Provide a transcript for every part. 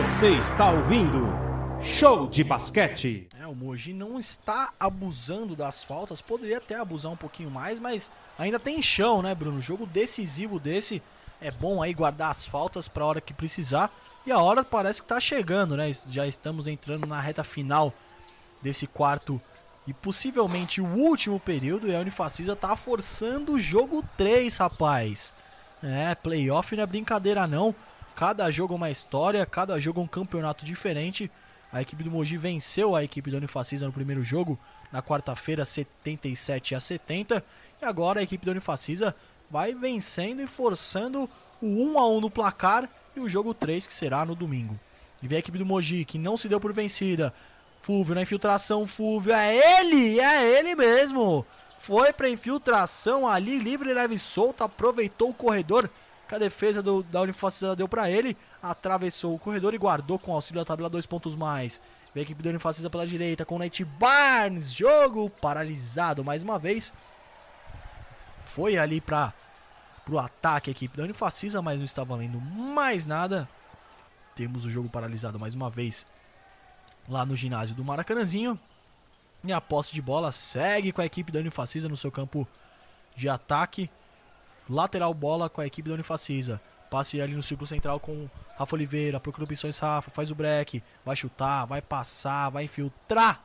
Você está ouvindo Show de Basquete. É, o Mogi não está abusando das faltas, poderia até abusar um pouquinho mais, mas ainda tem chão, né, Bruno? Jogo decisivo desse é bom aí guardar as faltas para a hora que precisar. E a hora parece que está chegando, né? Já estamos entrando na reta final desse quarto e possivelmente o último período. E a Unifacisa tá forçando o jogo 3, rapaz. É, playoff não é brincadeira não. Cada jogo é uma história, cada jogo é um campeonato diferente. A equipe do Mogi venceu a equipe da Unifacisa no primeiro jogo, na quarta-feira, 77 a 70. E agora a equipe da Unifacisa vai vencendo e forçando o 1 a 1 no placar e o jogo 3 que será no domingo. E vem a equipe do Mogi que não se deu por vencida. Fúvio na infiltração, Fúvio é ele, é ele mesmo. Foi para infiltração ali, livre, leve e solto, aproveitou o corredor que a defesa do, da Unifacisa deu para ele, atravessou o corredor e guardou com auxílio da tabela dois pontos mais. Vem a equipe da Unifacisa pela direita com o Nate Barnes, jogo paralisado mais uma vez. Foi ali para pro ataque a equipe da Unifacisa, mas não está valendo mais nada. Temos o jogo paralisado mais uma vez lá no ginásio do Maracanãzinho. E a posse de bola segue com a equipe da Unifacisa no seu campo de ataque. Lateral bola com a equipe da Unifacisa. Passe ali no círculo central com Rafa Oliveira. Procura opções Rafa. Faz o break. Vai chutar, vai passar, vai infiltrar.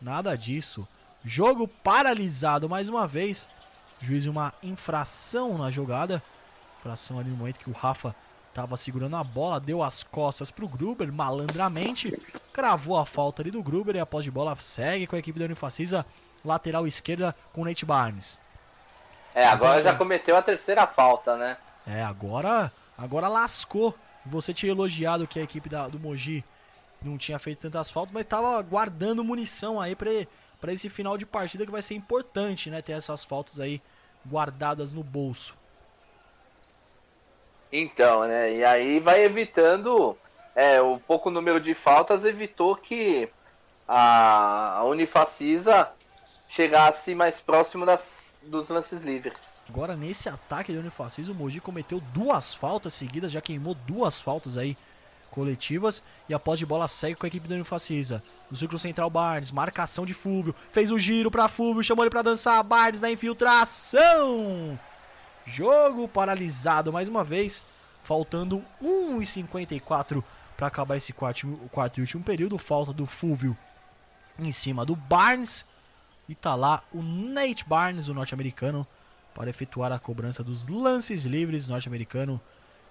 Nada disso. Jogo paralisado mais uma vez. Juiz uma infração na jogada. Infração ali no momento que o Rafa estava segurando a bola. Deu as costas para o Gruber malandramente. Cravou a falta ali do Gruber. E após de bola segue com a equipe da Unifacisa. Lateral esquerda com Nate Barnes. É, agora já cometeu a terceira falta, né? É, agora, agora lascou. Você tinha elogiado que a equipe da, do Mogi não tinha feito tantas faltas, mas estava guardando munição aí para esse final de partida que vai ser importante, né? Ter essas faltas aí guardadas no bolso. Então, né? E aí vai evitando é, o pouco número de faltas evitou que a, a Unifacisa chegasse mais próximo das, dos lances livres. Agora nesse ataque de Unifacisa, o Mogi cometeu duas faltas seguidas, já queimou duas faltas aí coletivas e após de bola segue com a equipe da Unifacisa. No círculo central Barnes, marcação de Fúvio, fez o giro para Fúvio, chamou ele para dançar, Barnes na infiltração. Jogo paralisado mais uma vez, faltando 1,54 para acabar esse quarto, quarto e último período. Falta do Fúvio em cima do Barnes. E tá lá o Nate Barnes, o norte-americano, para efetuar a cobrança dos lances livres. Norte-americano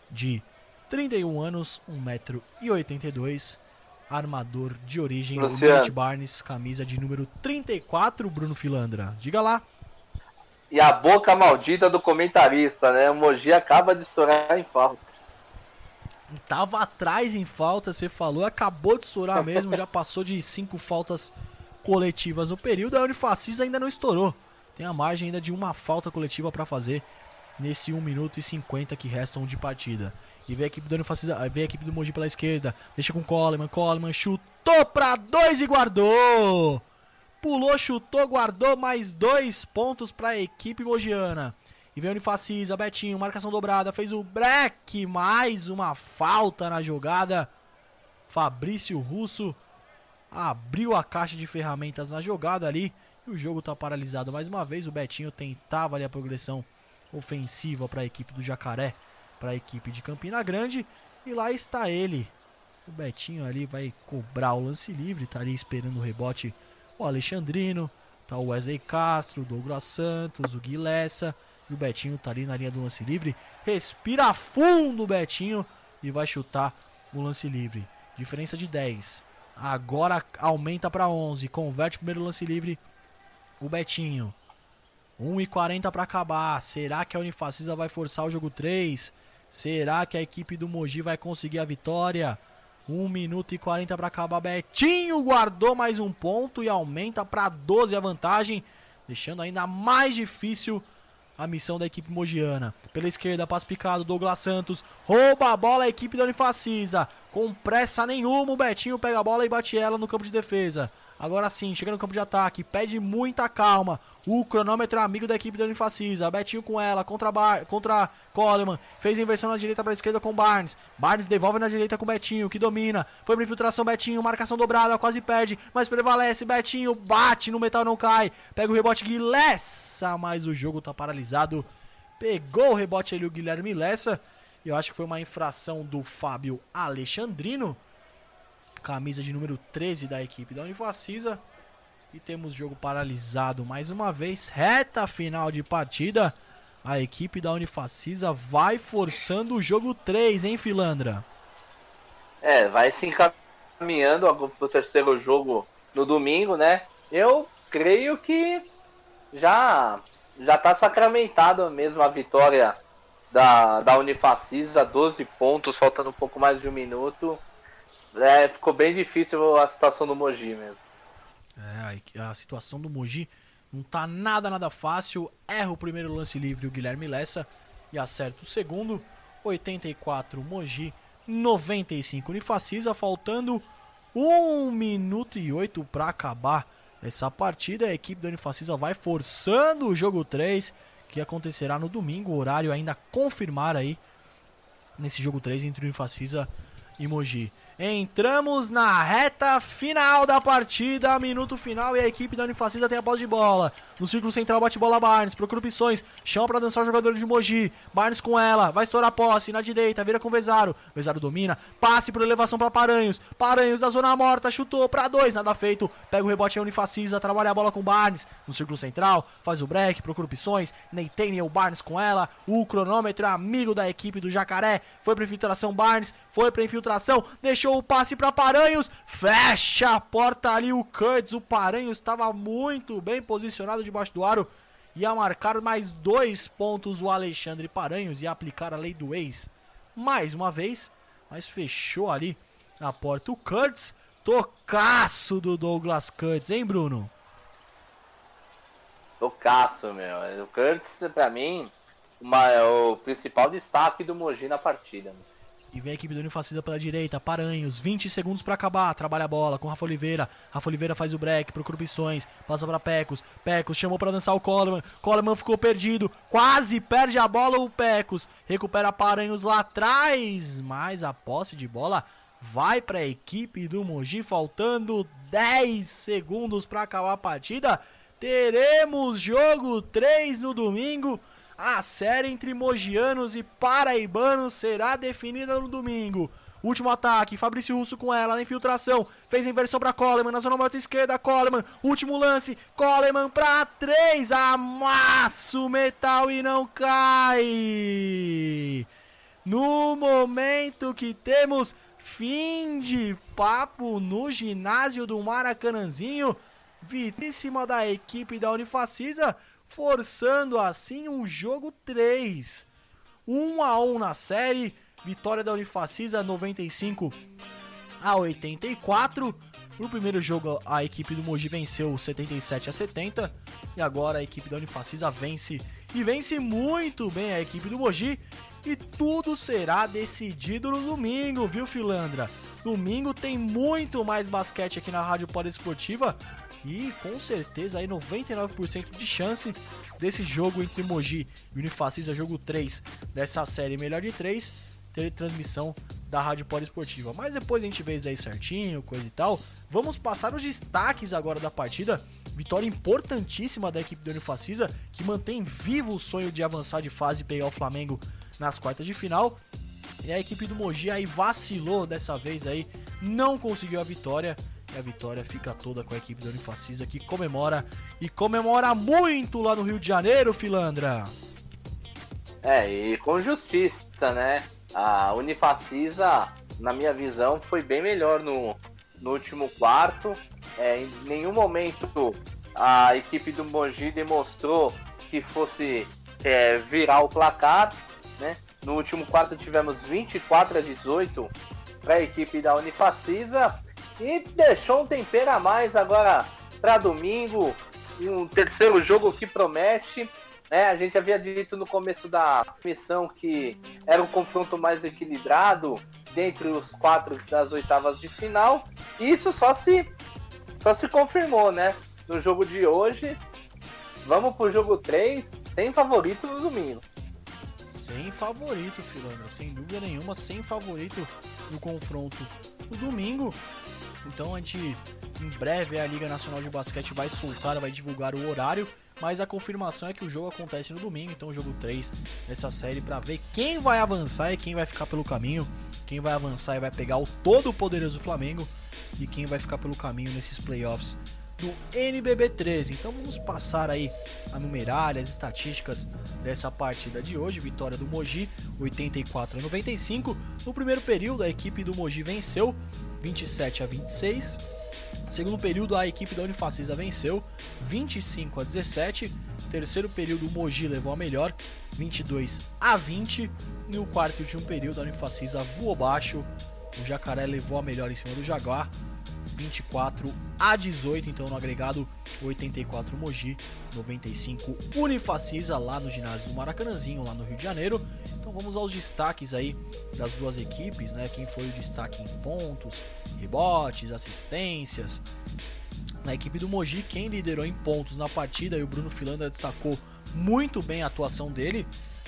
de 31 anos, 1,82m. Armador de origem, Luciano. Nate Barnes, camisa de número 34, Bruno Filandra. Diga lá. E a boca maldita do comentarista, né? O Mogi acaba de estourar em falta. Tava atrás em falta, você falou, acabou de estourar mesmo, já passou de cinco faltas coletivas no período. A Unifacisa ainda não estourou. Tem a margem ainda de uma falta coletiva para fazer nesse 1 minuto e 50 que restam de partida. E vem a equipe do Unifacisa, vem a equipe do Mogi pela esquerda, deixa com Coleman, Coleman chutou para dois e guardou. Pulou, chutou, guardou mais dois pontos para a equipe mogiana. E vem o Unifacisa, Betinho, marcação dobrada, fez o break, mais uma falta na jogada. Fabrício Russo abriu a caixa de ferramentas na jogada ali. E o jogo está paralisado mais uma vez. O Betinho tentava ali a progressão ofensiva para a equipe do Jacaré, para a equipe de Campina Grande. E lá está ele. O Betinho ali vai cobrar o lance livre, tá ali esperando o rebote o Alexandrino, tá o Wesley Castro, o Douglas Santos, o Gui Lessa. E o Betinho tá ali na linha do lance livre. Respira fundo o Betinho e vai chutar o lance livre. Diferença de 10. Agora aumenta para 11. Converte o primeiro lance livre. O Betinho. 1,40 para acabar. Será que a Unifacisa vai forçar o jogo 3? Será que a equipe do Mogi vai conseguir a vitória? 1 minuto e 40 para acabar. Betinho guardou mais um ponto e aumenta para 12 a vantagem, deixando ainda mais difícil a missão da equipe mogiana. Pela esquerda, passo picado, Douglas Santos rouba a bola, a equipe da Unifacisa. Com pressa nenhuma, o Betinho pega a bola e bate ela no campo de defesa. Agora sim, chega no campo de ataque, pede muita calma. O cronômetro é amigo da equipe da Unifacisa. Betinho com ela, contra, Bar contra Coleman. Fez inversão na direita para a esquerda com Barnes. Barnes devolve na direita com Betinho, que domina. Foi pra infiltração, Betinho. Marcação dobrada, quase perde, mas prevalece. Betinho bate no metal, não cai. Pega o rebote, Guilessa, mas o jogo tá paralisado. Pegou o rebote ali o Guilherme Lessa. Eu acho que foi uma infração do Fábio Alexandrino camisa de número 13 da equipe da Unifacisa. E temos jogo paralisado mais uma vez. Reta final de partida. A equipe da Unifacisa vai forçando o jogo 3, hein, Filandra? É, vai se encaminhando para o terceiro jogo no domingo, né? Eu creio que já já está sacramentado mesmo a vitória da, da Unifacisa, 12 pontos, faltando um pouco mais de um minuto. É, ficou bem difícil a situação do Mogi mesmo. É, a situação do Mogi não tá nada, nada fácil. Erra o primeiro lance livre o Guilherme Lessa e acerta o segundo. 84 Mogi, 95 Unifacisa, faltando 1 minuto e 8 para acabar essa partida. A equipe da Unifacisa vai forçando o jogo 3, que acontecerá no domingo. O horário ainda confirmar aí nesse jogo 3 entre Unifacisa e Mogi. Entramos na reta final da partida, minuto final e a equipe da Unifacisa tem a posse de bola. No círculo central bate bola Barnes, procura opções, chama para dançar o jogador de Mogi. Barnes com ela, vai estourar a posse na direita, vira com Vezaro. Vezaro domina, passe por elevação para Paranhos. Paranhos da zona morta, chutou para dois, nada feito. Pega o rebote a Unifacisa, trabalha a bola com Barnes. No círculo central, faz o break, procura opções. o Barnes com ela. O cronômetro é amigo da equipe do Jacaré. Foi para infiltração Barnes, foi para infiltração, deixou deixou o passe para Paranhos, fecha a porta ali o Curtis, o Paranhos estava muito bem posicionado debaixo do aro, ia marcar mais dois pontos o Alexandre Paranhos e aplicar a lei do ex mais uma vez, mas fechou ali a porta o Curtis, tocaço do Douglas Curtis, hein Bruno? Tocaço, meu, o Curtis pra mim uma, é o principal destaque do Mogi na partida, meu. E vem a equipe do Unifacisa pela direita, Paranhos, 20 segundos para acabar, trabalha a bola com Rafa Oliveira. Rafa Oliveira faz o break, procura opções, passa para Pecos. Pecos chamou para dançar o Coleman. Coleman ficou perdido, quase perde a bola o Pecos. Recupera Paranhos lá atrás, mas a posse de bola vai para a equipe do Mogi, faltando 10 segundos para acabar a partida. Teremos jogo 3 no domingo. A série entre mogianos e paraibanos será definida no domingo. Último ataque, Fabrício Russo com ela na infiltração. Fez inversão para Coleman na zona morta esquerda. Coleman, último lance. Coleman para três. Amassa o metal e não cai. No momento que temos fim de papo no ginásio do Maracanãzinho, vitíssima da equipe da Unifacisa forçando assim um jogo 3. 1 a 1 na série, vitória da Unifacisa 95 a 84. No primeiro jogo a equipe do Mogi venceu 77 a 70 e agora a equipe da Unifacisa vence e vence muito bem a equipe do Mogi e tudo será decidido no domingo, viu, Filandra? Domingo tem muito mais basquete aqui na Rádio Esportiva e com certeza aí 99% de chance desse jogo entre Mogi e Unifacisa, jogo 3 dessa série melhor de 3, ter transmissão da Rádio Esportiva. Mas depois a gente vê isso aí certinho, coisa e tal. Vamos passar os destaques agora da partida. Vitória importantíssima da equipe do Unifacisa, que mantém vivo o sonho de avançar de fase e pegar o Flamengo nas quartas de final. E a equipe do Mogi aí vacilou dessa vez aí, não conseguiu a vitória a vitória fica toda com a equipe da Unifacisa que comemora e comemora muito lá no Rio de Janeiro, Filandra. É, e com justiça, né? A Unifacisa, na minha visão, foi bem melhor no, no último quarto. É, em nenhum momento a equipe do Mogi demonstrou que fosse é, virar o placar, né? No último quarto tivemos 24 a 18 para a equipe da Unifacisa e deixou um tempero a mais agora para domingo. Um terceiro jogo que promete. Né? A gente havia dito no começo da missão que era um confronto mais equilibrado dentre os quatro das oitavas de final. Isso só se só se confirmou, né? No jogo de hoje, vamos pro jogo 3, sem favorito no domingo. Sem favorito, Filandra, sem dúvida nenhuma, sem favorito no confronto no domingo. Então a gente, em breve, a Liga Nacional de Basquete vai soltar, vai divulgar o horário. Mas a confirmação é que o jogo acontece no domingo, então jogo 3 dessa série para ver quem vai avançar e quem vai ficar pelo caminho. Quem vai avançar e vai pegar o todo poderoso Flamengo e quem vai ficar pelo caminho nesses playoffs do NBB 13. Então vamos passar aí a numeralha, as estatísticas dessa partida de hoje. Vitória do Mogi, 84 a 95. No primeiro período, a equipe do Mogi venceu 27 a 26. Segundo período, a equipe da Unifacisa venceu 25 a 17. Terceiro período, o Mogi levou a melhor, 22 a 20. No quarto e último período, a Unifacisa voou baixo. O Jacaré levou a melhor em cima do Jaguar, 24 a 18. Então, no agregado, 84 Mogi, 95 Unifacisa lá no ginásio do Maracanãzinho, lá no Rio de Janeiro. Então, vamos aos destaques aí das duas equipes, né? Quem foi o destaque em pontos, rebotes, assistências. Na equipe do Mogi, quem liderou em pontos na partida e o Bruno Filanda destacou muito bem a atuação dele,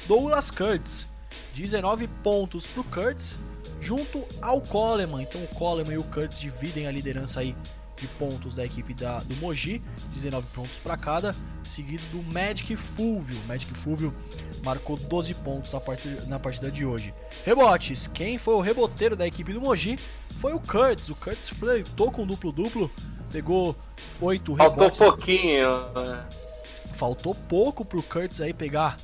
Douglas Kurtz. 19 pontos para o Kurtz, junto ao Coleman. Então o Coleman e o Kurtz dividem a liderança aí de pontos da equipe da, do Mogi, 19 pontos para cada, seguido do Magic Fulvio. Magic Fulvio marcou 12 pontos na partida, na partida de hoje. Rebotes, quem foi o reboteiro da equipe do Mogi foi o Kurtz. O Kurtz flertou com duplo-duplo, pegou 8 rebotes. Faltou pouquinho. né? Faltou pouco pro Kurtz aí pegar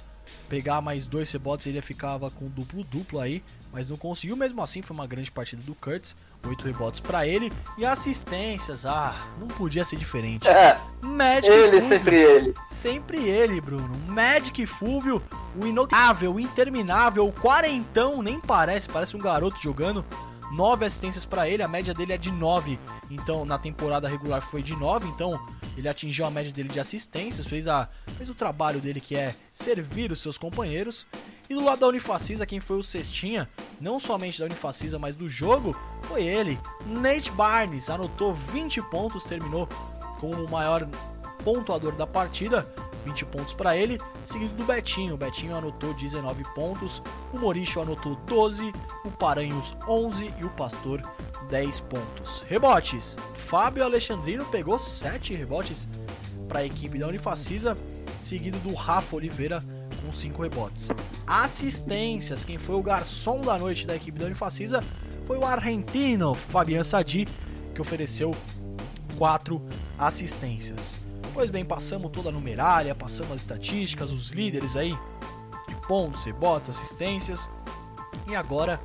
pegar mais dois rebotes, ele ficava com duplo-duplo aí, mas não conseguiu. Mesmo assim, foi uma grande partida do Kurtz. Oito rebotes para ele e assistências. Ah, não podia ser diferente. É, Magic ele, Fulvio. sempre ele. Sempre ele, Bruno. Magic Fulvio, o inotável, o interminável, o quarentão, nem parece, parece um garoto jogando. Nove assistências para ele, a média dele é de 9. Então, na temporada regular foi de 9, então ele atingiu a média dele de assistências, fez, a, fez o trabalho dele que é servir os seus companheiros. E do lado da Unifacisa, quem foi o cestinha, não somente da Unifacisa, mas do jogo, foi ele. Nate Barnes anotou 20 pontos, terminou como o maior pontuador da partida, 20 pontos para ele, seguido do Betinho. O Betinho anotou 19 pontos, o Moricho anotou 12, o Paranhos 11 e o Pastor 10 pontos. Rebotes: Fábio Alexandrino pegou 7 rebotes para a equipe da Unifacisa, seguido do Rafa Oliveira com 5 rebotes. Assistências: quem foi o garçom da noite da equipe da Unifacisa foi o argentino Fabian Sadi, que ofereceu 4 assistências. Pois bem, passamos toda a numerária, passamos as estatísticas, os líderes aí de pontos, rebotes, assistências. E agora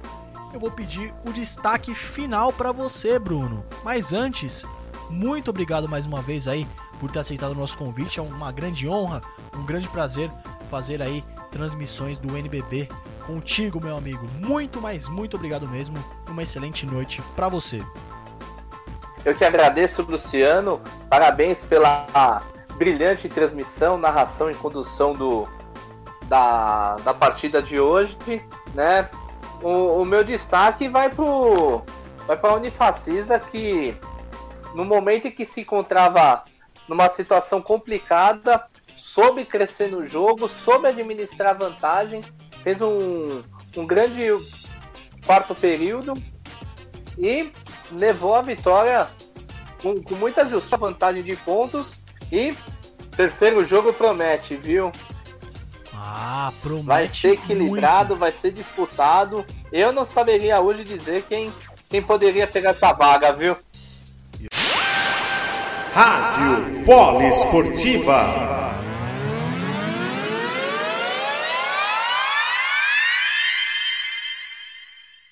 eu vou pedir o destaque final para você, Bruno. Mas antes, muito obrigado mais uma vez aí por ter aceitado o nosso convite. É uma grande honra, um grande prazer fazer aí transmissões do NBB contigo, meu amigo. Muito, mas muito obrigado mesmo. Uma excelente noite para você. Eu que agradeço, Luciano. Parabéns pela brilhante transmissão, narração e condução do, da, da partida de hoje, né? O, o meu destaque vai pro vai para a Unifacisa que no momento em que se encontrava numa situação complicada, soube crescer no jogo, soube administrar vantagem, fez um, um grande quarto período e levou a vitória com, com muita justa vantagem de pontos e terceiro jogo promete, viu? Ah, promete Vai ser equilibrado, muito. vai ser disputado. Eu não saberia hoje dizer quem, quem poderia pegar essa vaga, viu? Rádio Poliesportiva.